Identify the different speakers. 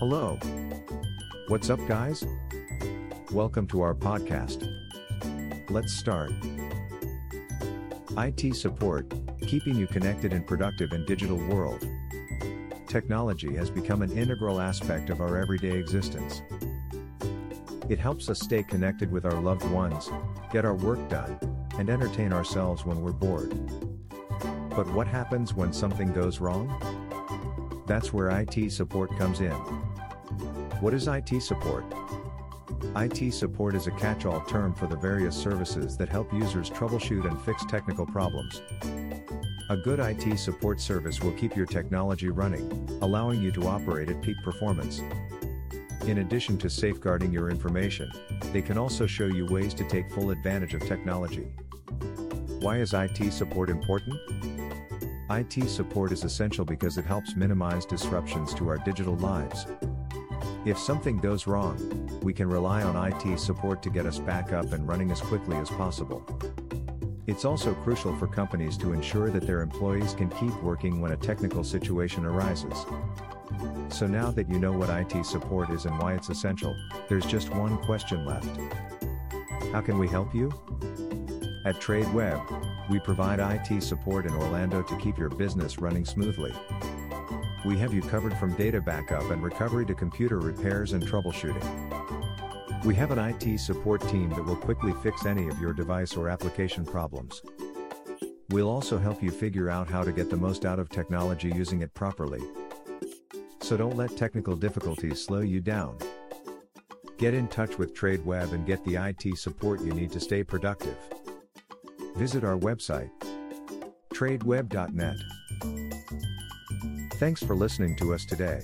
Speaker 1: Hello. What's up, guys? Welcome to our podcast. Let's start. IT support, keeping you connected and productive in digital world. Technology has become an integral aspect of our everyday existence. It helps us stay connected with our loved ones, get our work done, and entertain ourselves when we're bored. But what happens when something goes wrong? That's where IT support comes in. What is IT support? IT support is a catch-all term for the various services that help users troubleshoot and fix technical problems. A good IT support service will keep your technology running, allowing you to operate at peak performance. In addition to safeguarding your information, they can also show you ways to take full advantage of technology. Why is IT support important? IT support is essential because it helps minimize disruptions to our digital lives. If something goes wrong, we can rely on IT support to get us back up and running as quickly as possible. It's also crucial for companies to ensure that their employees can keep working when a technical situation arises. So now that you know what IT support is and why it's essential, there's just one question left. How can we help you? At TradeWeb, we provide IT support in Orlando to keep your business running smoothly. We have you covered from data backup and recovery to computer repairs and troubleshooting. We have an IT support team that will quickly fix any of your device or application problems. We'll also help you figure out how to get the most out of technology using it properly. So don't let technical difficulties slow you down. Get in touch with TradeWeb and get the IT support you need to stay productive. Visit our website, tradeweb.net. Thanks for listening to us today.